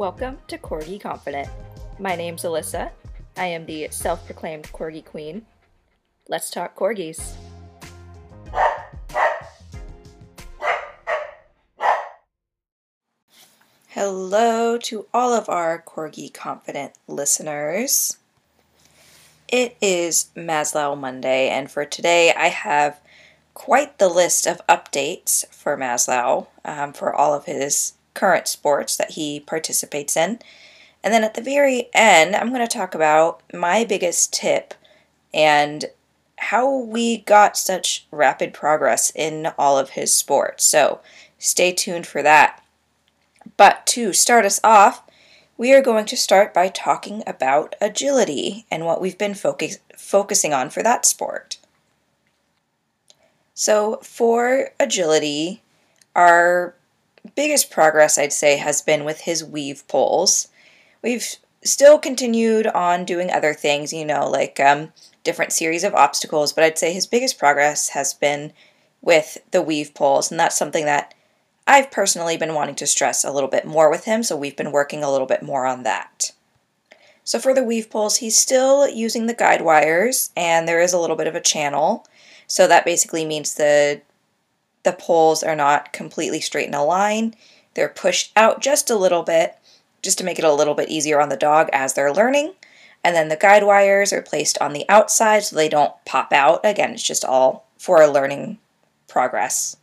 Welcome to Corgi Confident. My name's Alyssa. I am the self proclaimed Corgi Queen. Let's talk corgis. Hello to all of our Corgi Confident listeners. It is Maslow Monday, and for today I have quite the list of updates for Maslow um, for all of his current sports that he participates in. And then at the very end, I'm going to talk about my biggest tip and how we got such rapid progress in all of his sports. So stay tuned for that. But to start us off, we are going to start by talking about agility and what we've been focus- focusing on for that sport. So, for agility, our biggest progress, I'd say, has been with his weave poles. We've still continued on doing other things, you know, like um, different series of obstacles, but I'd say his biggest progress has been with the weave poles, and that's something that I've personally been wanting to stress a little bit more with him, so we've been working a little bit more on that. So for the weave poles, he's still using the guide wires, and there is a little bit of a channel. So that basically means the the poles are not completely straight in a line. They're pushed out just a little bit, just to make it a little bit easier on the dog as they're learning. And then the guide wires are placed on the outside so they don't pop out. Again, it's just all for a learning progress.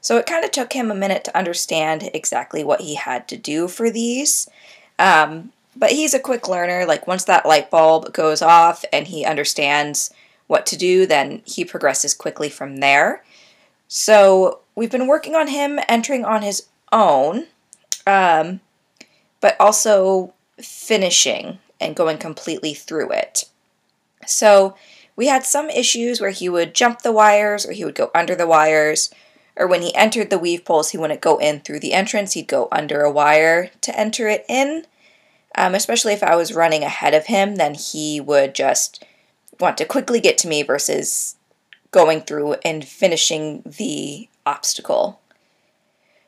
So it kind of took him a minute to understand exactly what he had to do for these. Um, but he's a quick learner. Like once that light bulb goes off and he understands what to do, then he progresses quickly from there. So we've been working on him entering on his own, um, but also finishing and going completely through it. So we had some issues where he would jump the wires or he would go under the wires, or when he entered the weave poles, he wouldn't go in through the entrance, he'd go under a wire to enter it in. Um, especially if I was running ahead of him, then he would just want to quickly get to me versus going through and finishing the obstacle.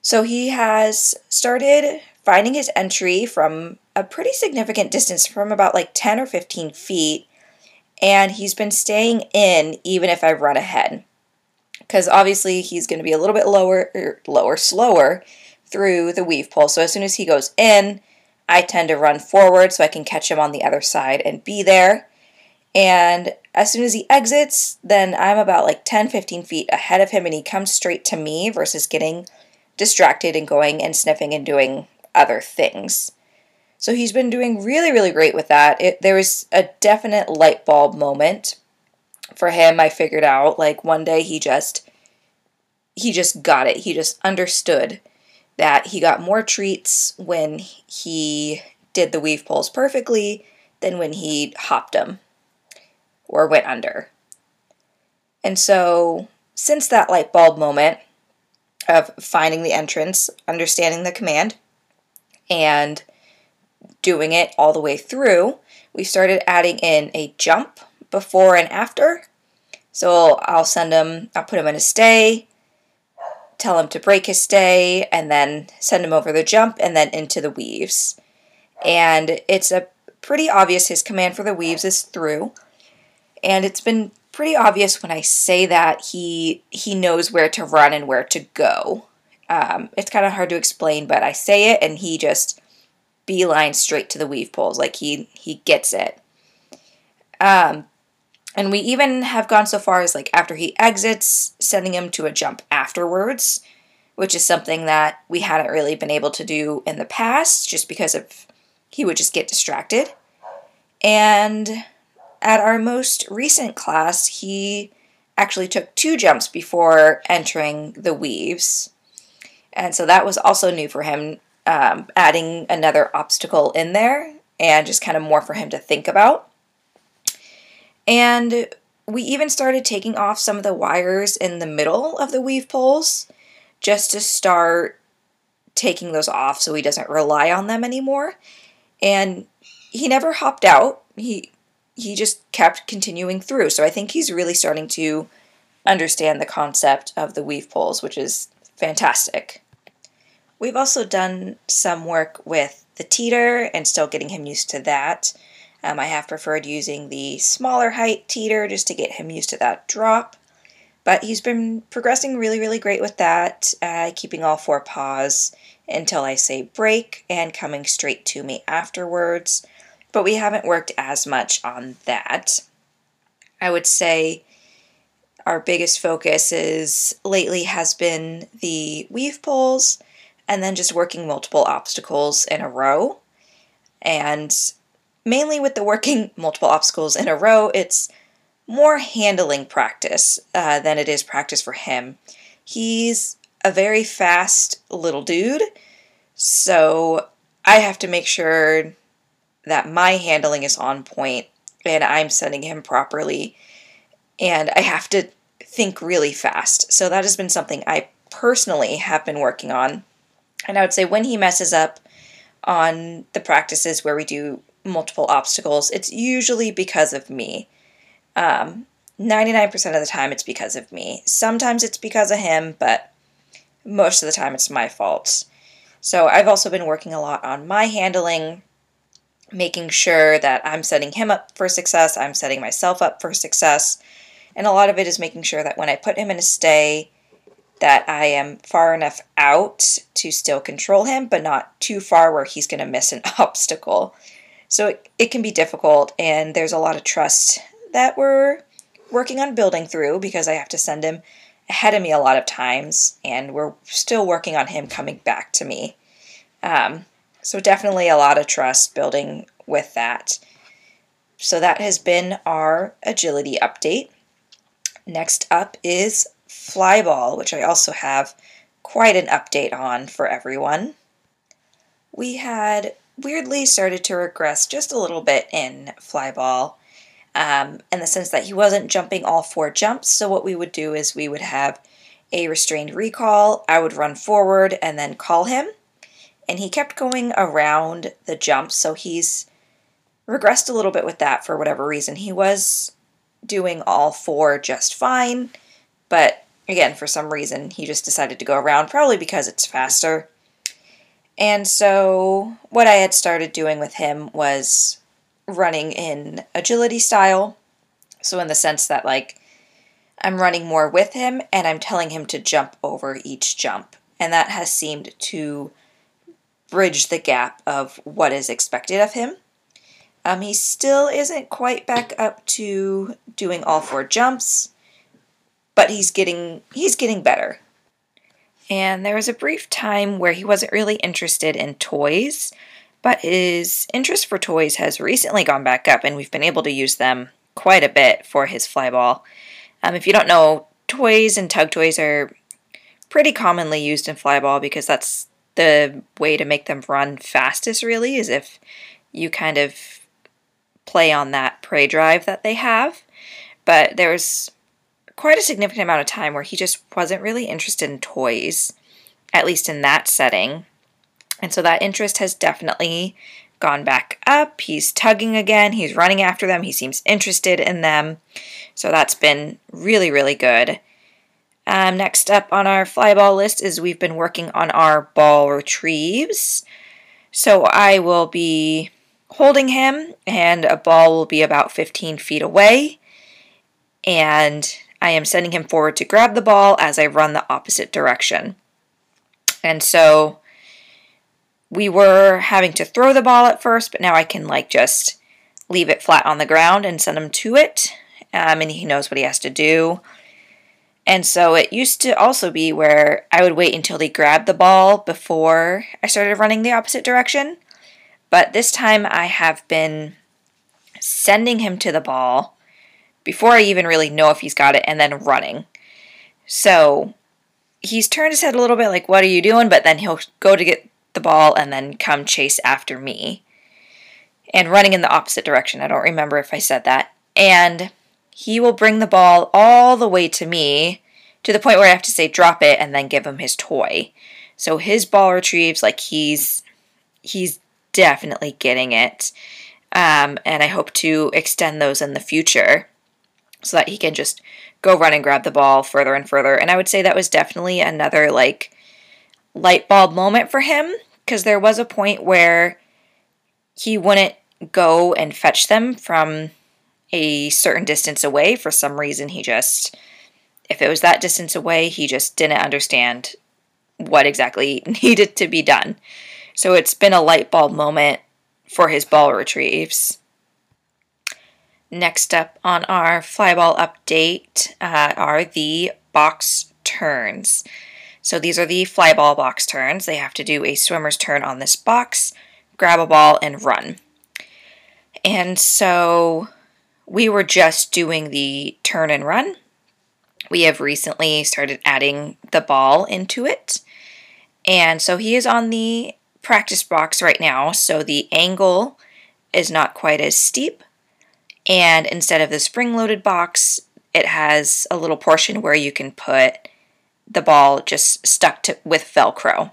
So he has started finding his entry from a pretty significant distance, from about like 10 or 15 feet, and he's been staying in even if I run ahead. Because obviously he's going to be a little bit lower, er, lower, slower through the weave pole. So as soon as he goes in, I tend to run forward so I can catch him on the other side and be there. And as soon as he exits, then I'm about like 10, 15 feet ahead of him and he comes straight to me versus getting distracted and going and sniffing and doing other things. So he's been doing really, really great with that. It, there was a definite light bulb moment for him. I figured out like one day he just he just got it. He just understood that he got more treats when he did the weave poles perfectly than when he hopped them or went under. And so, since that light bulb moment of finding the entrance, understanding the command, and doing it all the way through, we started adding in a jump before and after. So I'll send him, I'll put him in a stay, tell him to break his stay, and then send him over the jump and then into the weaves. And it's a pretty obvious his command for the weaves is through. And it's been pretty obvious when I say that he he knows where to run and where to go. Um, it's kind of hard to explain, but I say it and he just beelines straight to the weave poles. Like he he gets it. Um, and we even have gone so far as like after he exits, sending him to a jump afterwards, which is something that we hadn't really been able to do in the past, just because of he would just get distracted. And at our most recent class, he actually took two jumps before entering the weaves. And so that was also new for him, um, adding another obstacle in there and just kind of more for him to think about. And we even started taking off some of the wires in the middle of the weave poles just to start taking those off so he doesn't rely on them anymore. And he never hopped out. He he just kept continuing through. So I think he's really starting to understand the concept of the weave poles, which is fantastic. We've also done some work with the teeter and still getting him used to that. Um, I have preferred using the smaller height teeter just to get him used to that drop. But he's been progressing really, really great with that, uh, keeping all four paws until I say break and coming straight to me afterwards. But we haven't worked as much on that. I would say our biggest focus is lately has been the weave poles and then just working multiple obstacles in a row. And mainly with the working multiple obstacles in a row, it's more handling practice uh, than it is practice for him. He's a very fast little dude, so I have to make sure that my handling is on point and I'm sending him properly. And I have to think really fast. So that has been something I personally have been working on. And I would say when he messes up on the practices where we do multiple obstacles, it's usually because of me. Um, 99% of the time, it's because of me. Sometimes it's because of him, but most of the time, it's my fault. So I've also been working a lot on my handling, making sure that I'm setting him up for success, I'm setting myself up for success. And a lot of it is making sure that when I put him in a stay, that I am far enough out to still control him, but not too far where he's going to miss an obstacle. So it, it can be difficult, and there's a lot of trust that we're working on building through because I have to send him ahead of me a lot of times, and we're still working on him coming back to me. Um, so, definitely a lot of trust building with that. So, that has been our agility update. Next up is flyball, which I also have quite an update on for everyone. We had weirdly started to regress just a little bit in flyball um, in the sense that he wasn't jumping all four jumps. So, what we would do is we would have a restrained recall. I would run forward and then call him. And he kept going around the jumps. So, he's regressed a little bit with that for whatever reason. He was doing all four just fine. But again, for some reason, he just decided to go around, probably because it's faster. And so, what I had started doing with him was running in agility style. So, in the sense that, like, I'm running more with him and I'm telling him to jump over each jump. And that has seemed to bridge the gap of what is expected of him. Um, he still isn't quite back up to doing all four jumps, but he's getting he's getting better. And there was a brief time where he wasn't really interested in toys, but his interest for toys has recently gone back up, and we've been able to use them quite a bit for his flyball. Um, if you don't know, toys and tug toys are pretty commonly used in flyball because that's the way to make them run fastest, really, is if you kind of play on that prey drive that they have. But there was quite a significant amount of time where he just wasn't really interested in toys, at least in that setting. And so that interest has definitely gone back up. He's tugging again, he's running after them, he seems interested in them. So that's been really, really good. Um, next up on our flyball list is we've been working on our ball retrieves. So I will be holding him, and a ball will be about 15 feet away. And I am sending him forward to grab the ball as I run the opposite direction. And so we were having to throw the ball at first, but now I can like just leave it flat on the ground and send him to it. Um, and he knows what he has to do. And so it used to also be where I would wait until he grabbed the ball before I started running the opposite direction. But this time I have been sending him to the ball before I even really know if he's got it and then running. So he's turned his head a little bit like, What are you doing? But then he'll go to get the ball and then come chase after me. And running in the opposite direction. I don't remember if I said that. And he will bring the ball all the way to me to the point where I have to say drop it and then give him his toy. So his ball retrieves like he's he's definitely getting it. Um, and I hope to extend those in the future so that he can just go run and grab the ball further and further. And I would say that was definitely another like light bulb moment for him because there was a point where he wouldn't go and fetch them from a certain distance away. For some reason, he just, if it was that distance away, he just didn't understand what exactly needed to be done. So it's been a light bulb moment for his ball retrieves. Next up on our flyball update uh, are the box turns. So these are the flyball box turns. They have to do a swimmer's turn on this box, grab a ball, and run. And so we were just doing the turn and run. We have recently started adding the ball into it. And so he is on the practice box right now, so the angle is not quite as steep. And instead of the spring loaded box, it has a little portion where you can put the ball just stuck to with Velcro.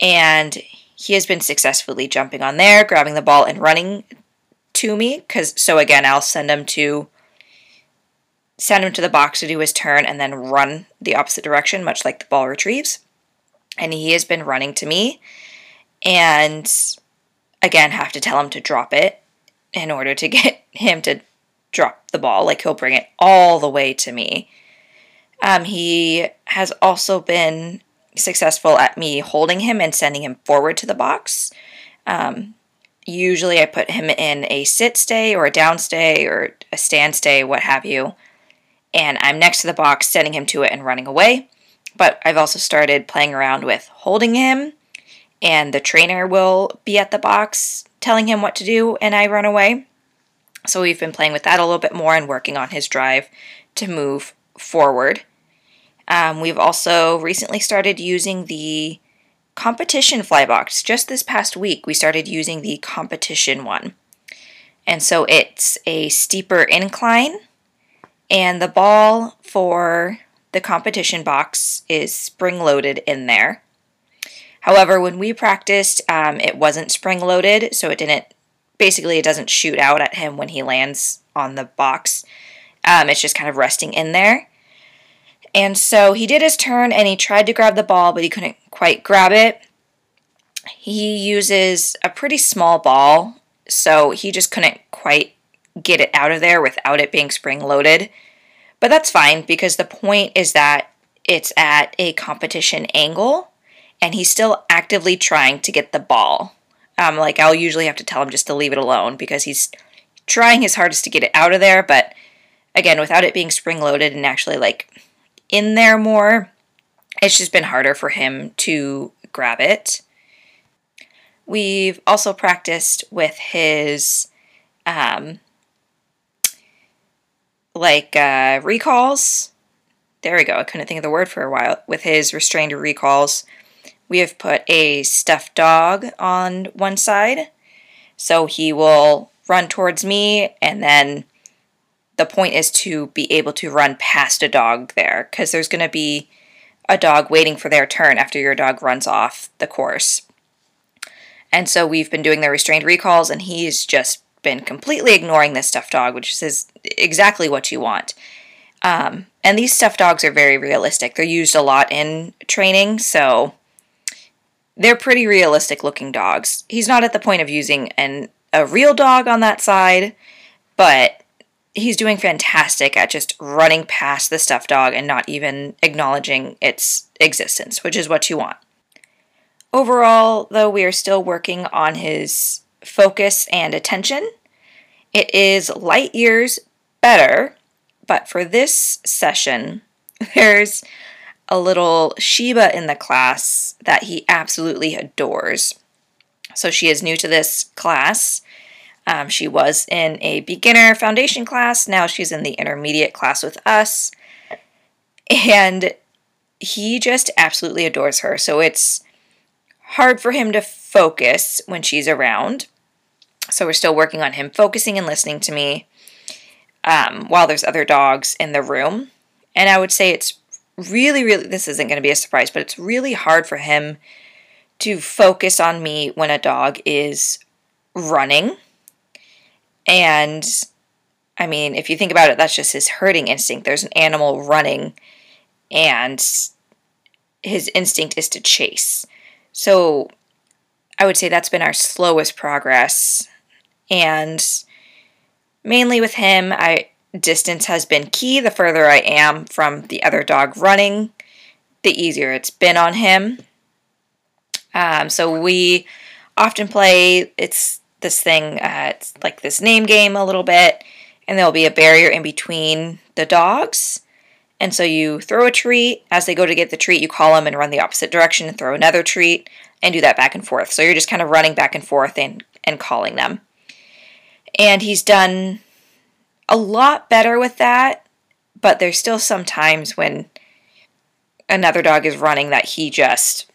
And he has been successfully jumping on there, grabbing the ball and running to me cuz so again, I'll send him to send him to the box to do his turn and then run the opposite direction much like the ball retrieves. And he has been running to me and again have to tell him to drop it in order to get him to drop the ball like he'll bring it all the way to me um, he has also been successful at me holding him and sending him forward to the box. Um, usually, I put him in a sit stay or a down stay or a stand stay, what have you, and I'm next to the box, sending him to it and running away. But I've also started playing around with holding him, and the trainer will be at the box telling him what to do, and I run away. So we've been playing with that a little bit more and working on his drive to move forward. Um, we've also recently started using the competition flybox. Just this past week, we started using the competition one. And so it's a steeper incline, and the ball for the competition box is spring loaded in there. However, when we practiced, um, it wasn't spring loaded, so it didn't, basically, it doesn't shoot out at him when he lands on the box. Um, it's just kind of resting in there. And so he did his turn and he tried to grab the ball, but he couldn't quite grab it. He uses a pretty small ball, so he just couldn't quite get it out of there without it being spring loaded. But that's fine because the point is that it's at a competition angle and he's still actively trying to get the ball. Um, like I'll usually have to tell him just to leave it alone because he's trying his hardest to get it out of there, but again, without it being spring loaded and actually like in there more, it's just been harder for him to grab it. We've also practiced with his um, like uh, recalls. There we go. I couldn't think of the word for a while. With his restrained recalls, we have put a stuffed dog on one side. So he will run towards me and then the point is to be able to run past a dog there because there's going to be a dog waiting for their turn after your dog runs off the course. And so we've been doing the restrained recalls, and he's just been completely ignoring this stuffed dog, which is exactly what you want. Um, and these stuffed dogs are very realistic. They're used a lot in training, so they're pretty realistic looking dogs. He's not at the point of using an a real dog on that side, but he's doing fantastic at just running past the stuffed dog and not even acknowledging its existence, which is what you want. Overall, though, we are still working on his focus and attention. It is light years better, but for this session, there's a little Shiba in the class that he absolutely adores. So she is new to this class um, she was in a beginner foundation class. Now she's in the intermediate class with us. And he just absolutely adores her. So it's hard for him to focus when she's around. So we're still working on him focusing and listening to me um, while there's other dogs in the room. And I would say it's really, really, this isn't going to be a surprise, but it's really hard for him to focus on me when a dog is running and I mean, if you think about it, that's just his herding instinct. There's an animal running, and his instinct is to chase. So I would say that's been our slowest progress. And mainly with him, I distance has been key. The further I am from the other dog running, the easier it's been on him. Um, so we often play. It's this thing. Uh, it's like this name game a little bit, and there'll be a barrier in between the dogs. And so you throw a treat. As they go to get the treat, you call them and run the opposite direction and throw another treat and do that back and forth. So you're just kind of running back and forth and, and calling them. And he's done a lot better with that, but there's still some times when another dog is running that he just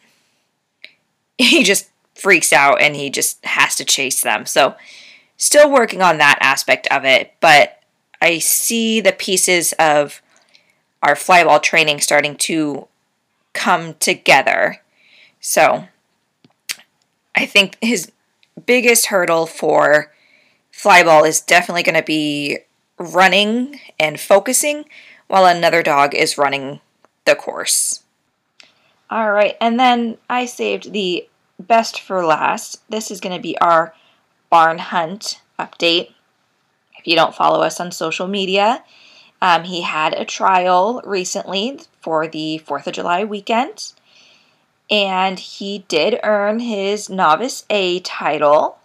he just freaks out and he just has to chase them. So still working on that aspect of it, but I see the pieces of our flyball training starting to come together. So I think his biggest hurdle for flyball is definitely going to be running and focusing while another dog is running the course. All right, and then I saved the best for last. This is going to be our barn hunt update. If you don't follow us on social media, um, he had a trial recently for the 4th of July weekend, and he did earn his Novice A title.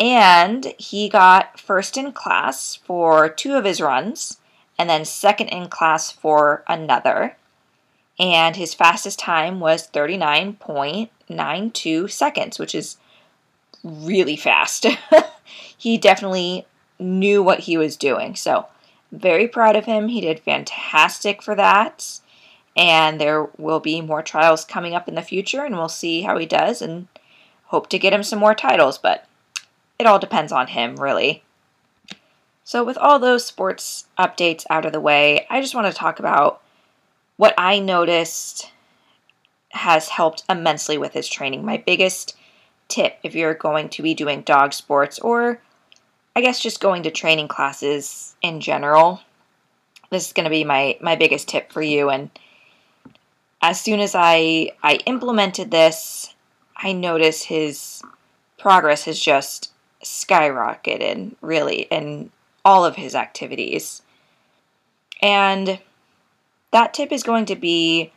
And he got first in class for two of his runs, and then second in class for another. And his fastest time was 39.92 seconds, which is really fast. he definitely knew what he was doing. So, very proud of him. He did fantastic for that. And there will be more trials coming up in the future, and we'll see how he does and hope to get him some more titles. But it all depends on him, really. So, with all those sports updates out of the way, I just want to talk about what I noticed has helped immensely with his training. My biggest tip if you're going to be doing dog sports or I guess just going to training classes in general. This is going to be my my biggest tip for you and as soon as I I implemented this, I noticed his progress has just skyrocketed really in all of his activities. And that tip is going to be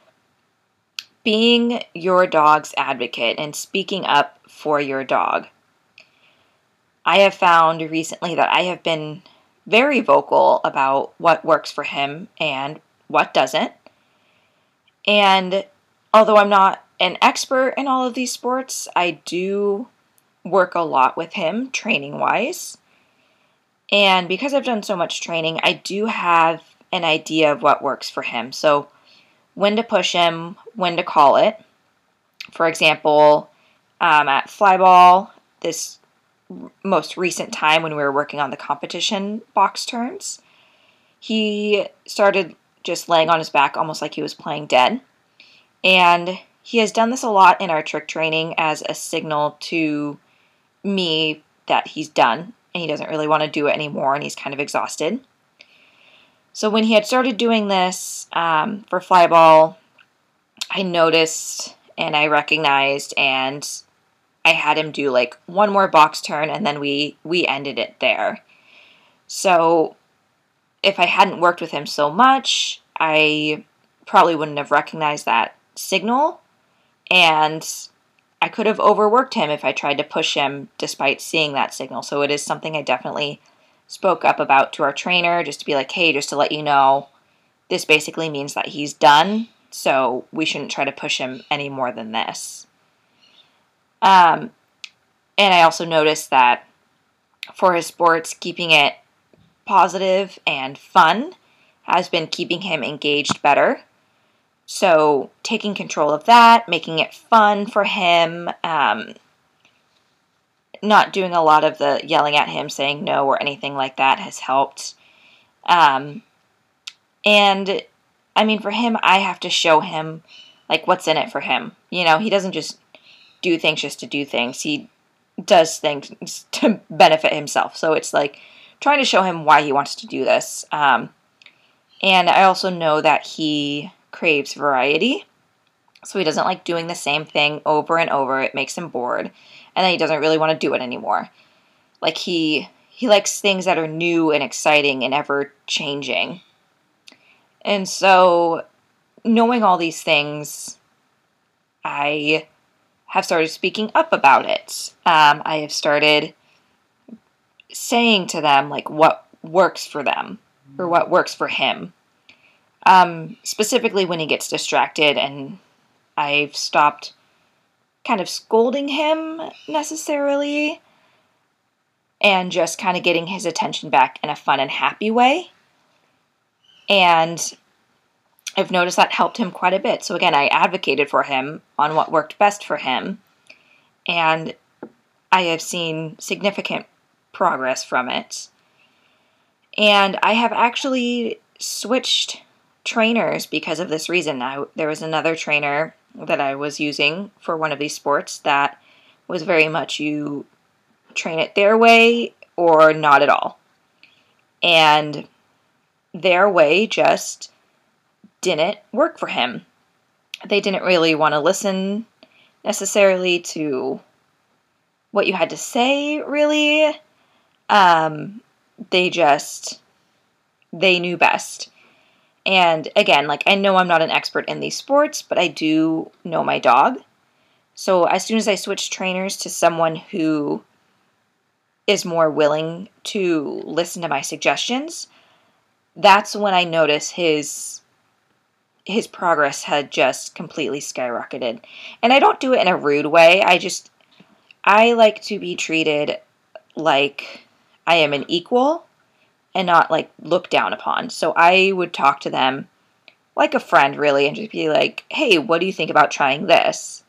being your dog's advocate and speaking up for your dog. I have found recently that I have been very vocal about what works for him and what doesn't. And although I'm not an expert in all of these sports, I do work a lot with him training wise. And because I've done so much training, I do have an idea of what works for him. So, when to push him, when to call it. For example, um, at flyball, this most recent time when we were working on the competition box turns, he started just laying on his back almost like he was playing dead. And he has done this a lot in our trick training as a signal to me that he's done and he doesn't really want to do it anymore and he's kind of exhausted. So when he had started doing this um, for flyball, I noticed and I recognized and I had him do like one more box turn and then we we ended it there. So if I hadn't worked with him so much, I probably wouldn't have recognized that signal and I could have overworked him if I tried to push him despite seeing that signal. So it is something I definitely spoke up about to our trainer just to be like, "Hey, just to let you know, this basically means that he's done, so we shouldn't try to push him any more than this." Um, and I also noticed that for his sports, keeping it positive and fun has been keeping him engaged better. So, taking control of that, making it fun for him, um, not doing a lot of the yelling at him, saying no, or anything like that has helped. Um, and I mean, for him, I have to show him like what's in it for him. You know, he doesn't just do things just to do things. He does things to benefit himself. So it's like trying to show him why he wants to do this. Um, and I also know that he craves variety. So he doesn't like doing the same thing over and over. It makes him bored. And then he doesn't really want to do it anymore. Like he he likes things that are new and exciting and ever changing. And so knowing all these things, I have started speaking up about it. Um, I have started saying to them like what works for them or what works for him. Um, specifically when he gets distracted, and I've stopped kind of scolding him necessarily and just kind of getting his attention back in a fun and happy way. And I've noticed that helped him quite a bit. So again, I advocated for him on what worked best for him. And I have seen significant progress from it. And I have actually switched trainers because of this reason. I, there was another trainer that I was using for one of these sports that was very much you train it their way or not at all. And their way just didn't work for him. They didn't really want to listen necessarily to what you had to say, really. Um, they just, they knew best. And again, like I know I'm not an expert in these sports, but I do know my dog. So as soon as I switch trainers to someone who is more willing to listen to my suggestions, that's when I notice his his progress had just completely skyrocketed. And I don't do it in a rude way. I just I like to be treated like I am an equal and not like looked down upon. So I would talk to them like a friend really and just be like, "Hey, what do you think about trying this?"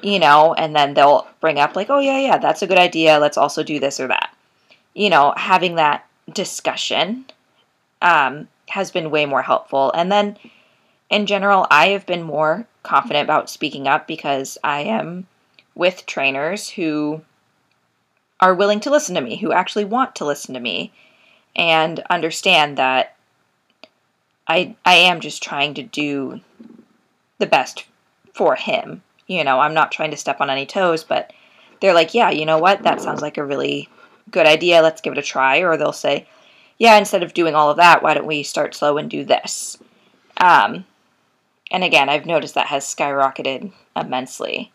You know, and then they'll bring up like, "Oh yeah, yeah, that's a good idea. Let's also do this or that." You know, having that discussion um, has been way more helpful. And then in general, I have been more confident about speaking up because I am with trainers who are willing to listen to me, who actually want to listen to me and understand that I I am just trying to do the best for him. You know, I'm not trying to step on any toes, but they're like, "Yeah, you know what? That sounds like a really good idea. Let's give it a try." Or they'll say, "Yeah, instead of doing all of that, why don't we start slow and do this?" Um, and again, I've noticed that has skyrocketed immensely.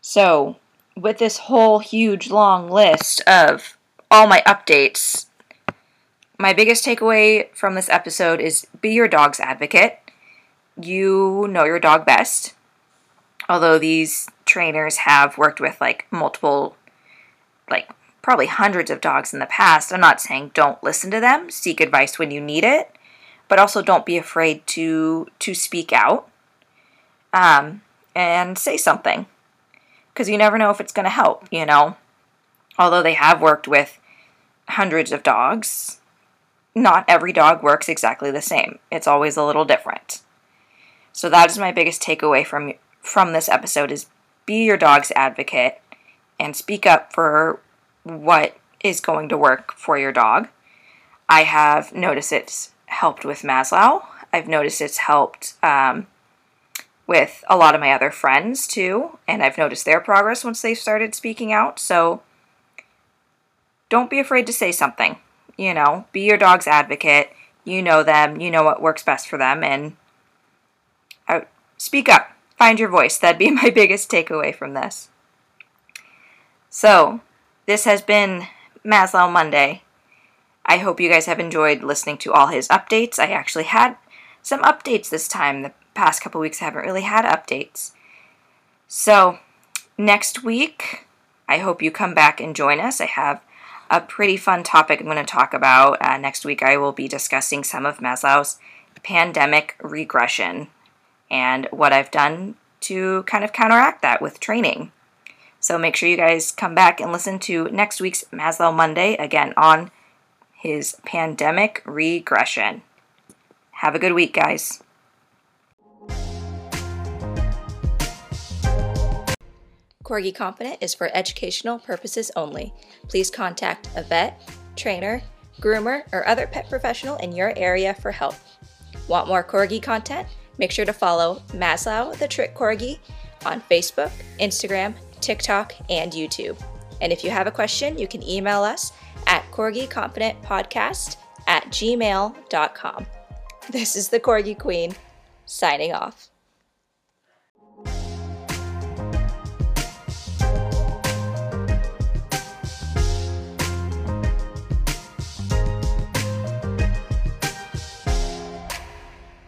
So, with this whole huge long list of all my updates, my biggest takeaway from this episode is be your dog's advocate. You know your dog best. Although these trainers have worked with like multiple, like probably hundreds of dogs in the past, I'm not saying don't listen to them, seek advice when you need it, but also don't be afraid to to speak out um, and say something because you never know if it's going to help, you know. Although they have worked with hundreds of dogs, not every dog works exactly the same. It's always a little different. So that is my biggest takeaway from from this episode is be your dog's advocate and speak up for what is going to work for your dog. I have noticed it's helped with Maslow. I've noticed it's helped um, with a lot of my other friends too, and I've noticed their progress once they've started speaking out. So don't be afraid to say something. You know, be your dog's advocate. You know them, you know what works best for them, and uh, speak up. Find your voice. That'd be my biggest takeaway from this. So, this has been Maslow Monday. I hope you guys have enjoyed listening to all his updates. I actually had some updates this time. The past couple weeks I haven't really had updates. So, next week, I hope you come back and join us. I have a pretty fun topic I'm going to talk about. Uh, next week, I will be discussing some of Maslow's pandemic regression and what I've done to kind of counteract that with training. So make sure you guys come back and listen to next week's Maslow Monday again on his pandemic regression. Have a good week, guys. Corgi Confident is for educational purposes only. Please contact a vet, trainer, groomer, or other pet professional in your area for help. Want more Corgi content? make sure to follow Maslow the Trick Corgi on Facebook, Instagram, TikTok, and YouTube. And if you have a question, you can email us at corgiconfidentpodcast at gmail.com. This is the Corgi Queen, signing off.